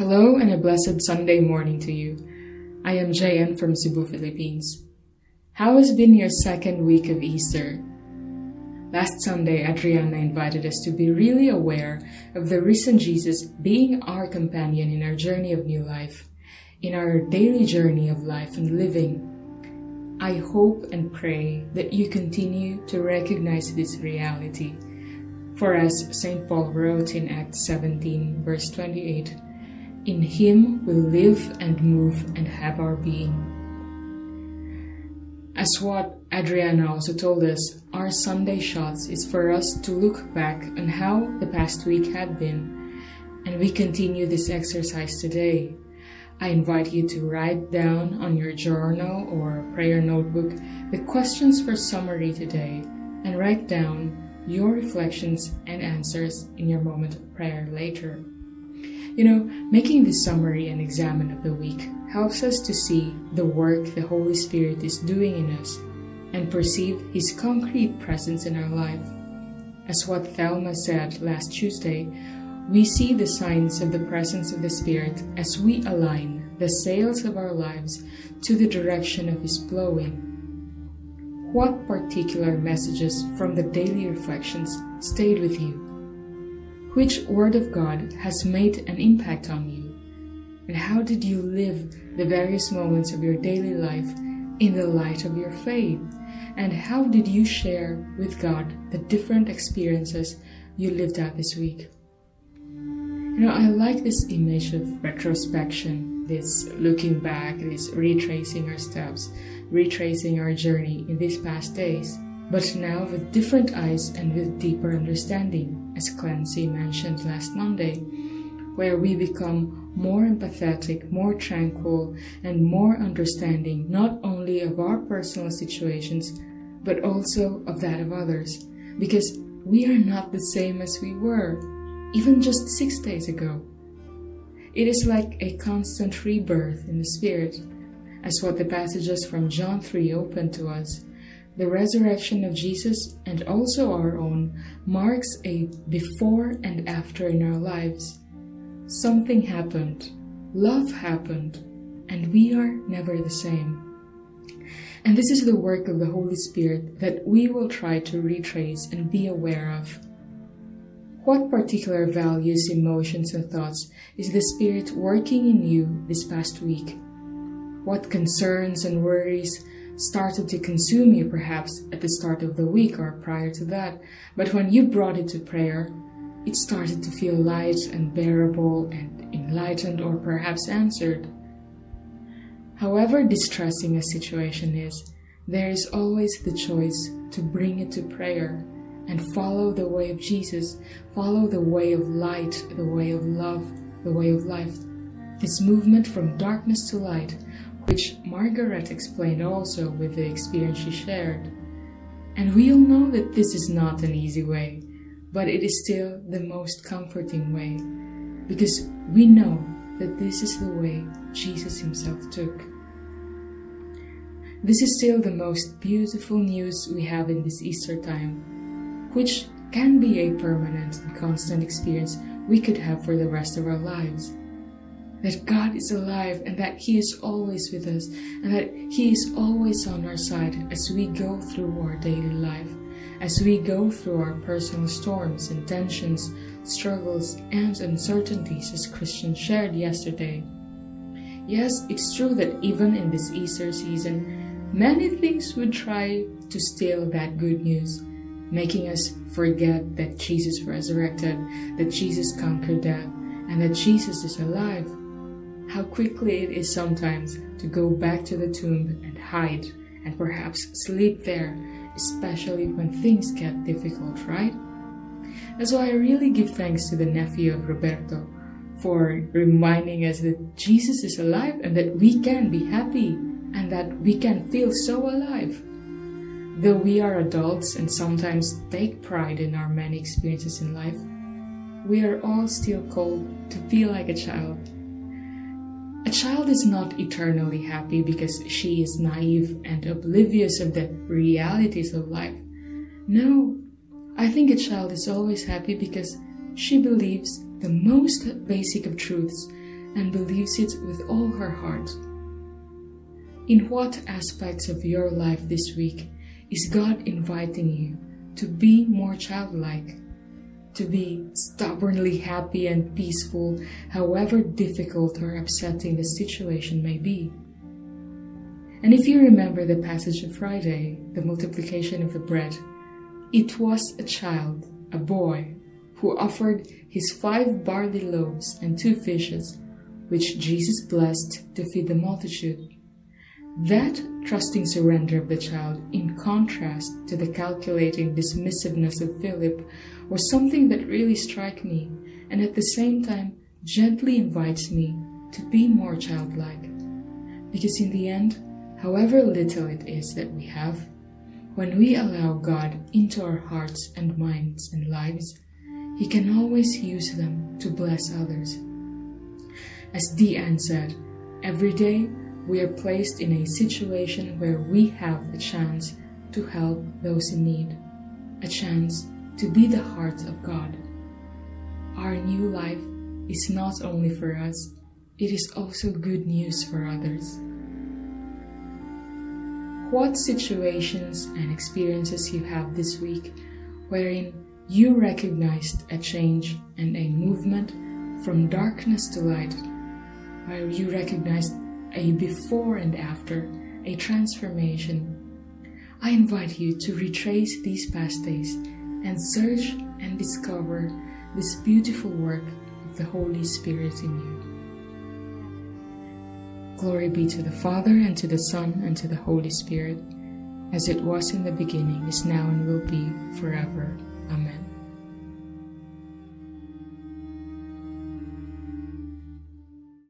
Hello and a blessed Sunday morning to you. I am Jayan from Cebu, Philippines. How has been your second week of Easter? Last Sunday, Adriana invited us to be really aware of the risen Jesus being our companion in our journey of new life, in our daily journey of life and living. I hope and pray that you continue to recognize this reality. For as St. Paul wrote in Acts 17, verse 28, in him we live and move and have our being. As what Adriana also told us, our Sunday shots is for us to look back on how the past week had been, and we continue this exercise today. I invite you to write down on your journal or prayer notebook the questions for summary today and write down your reflections and answers in your moment of prayer later. You know, making this summary and examen of the week helps us to see the work the Holy Spirit is doing in us and perceive His concrete presence in our life. As what Thelma said last Tuesday, we see the signs of the presence of the Spirit as we align the sails of our lives to the direction of His blowing. What particular messages from the daily reflections stayed with you? Which Word of God has made an impact on you? And how did you live the various moments of your daily life in the light of your faith? And how did you share with God the different experiences you lived out this week? You know, I like this image of retrospection, this looking back, this retracing our steps, retracing our journey in these past days but now with different eyes and with deeper understanding, as Clancy mentioned last Monday, where we become more empathetic, more tranquil, and more understanding not only of our personal situations, but also of that of others, because we are not the same as we were, even just six days ago. It is like a constant rebirth in the Spirit, as what the passages from John 3 open to us the resurrection of Jesus and also our own marks a before and after in our lives. Something happened, love happened, and we are never the same. And this is the work of the Holy Spirit that we will try to retrace and be aware of. What particular values, emotions, and thoughts is the Spirit working in you this past week? What concerns and worries started to consume you perhaps at the start of the week or prior to that, but when you brought it to prayer, it started to feel light and bearable and enlightened or perhaps answered. However distressing a situation is, there is always the choice to bring it to prayer and follow the way of Jesus, follow the way of light, the way of love, the way of life. This movement from darkness to light which Margaret explained also with the experience she shared. And we all know that this is not an easy way, but it is still the most comforting way, because we know that this is the way Jesus Himself took. This is still the most beautiful news we have in this Easter time, which can be a permanent and constant experience we could have for the rest of our lives that God is alive and that He is always with us and that He is always on our side as we go through our daily life, as we go through our personal storms and tensions, struggles, and uncertainties as Christian shared yesterday. Yes, it's true that even in this Easter season, many things would try to steal that good news, making us forget that Jesus resurrected, that Jesus conquered death, and that Jesus is alive. How quickly it is sometimes to go back to the tomb and hide and perhaps sleep there, especially when things get difficult, right? That's why I really give thanks to the nephew of Roberto for reminding us that Jesus is alive and that we can be happy and that we can feel so alive. Though we are adults and sometimes take pride in our many experiences in life, we are all still called to feel like a child. A child is not eternally happy because she is naive and oblivious of the realities of life. No, I think a child is always happy because she believes the most basic of truths and believes it with all her heart. In what aspects of your life this week is God inviting you to be more childlike? To be stubbornly happy and peaceful, however difficult or upsetting the situation may be. And if you remember the passage of Friday, the multiplication of the bread, it was a child, a boy, who offered his five barley loaves and two fishes, which Jesus blessed to feed the multitude. That trusting surrender of the child, in contrast to the calculating dismissiveness of Philip, was something that really struck me and at the same time gently invites me to be more childlike. Because in the end, however little it is that we have, when we allow God into our hearts and minds and lives, He can always use them to bless others. As Deanne said, every day we are placed in a situation where we have a chance to help those in need, a chance to be the heart of God. Our new life is not only for us, it is also good news for others. What situations and experiences you have this week wherein you recognized a change and a movement from darkness to light, where you recognized a before and after, a transformation. I invite you to retrace these past days and search and discover this beautiful work of the Holy Spirit in you. Glory be to the Father, and to the Son, and to the Holy Spirit, as it was in the beginning, is now, and will be forever. Amen.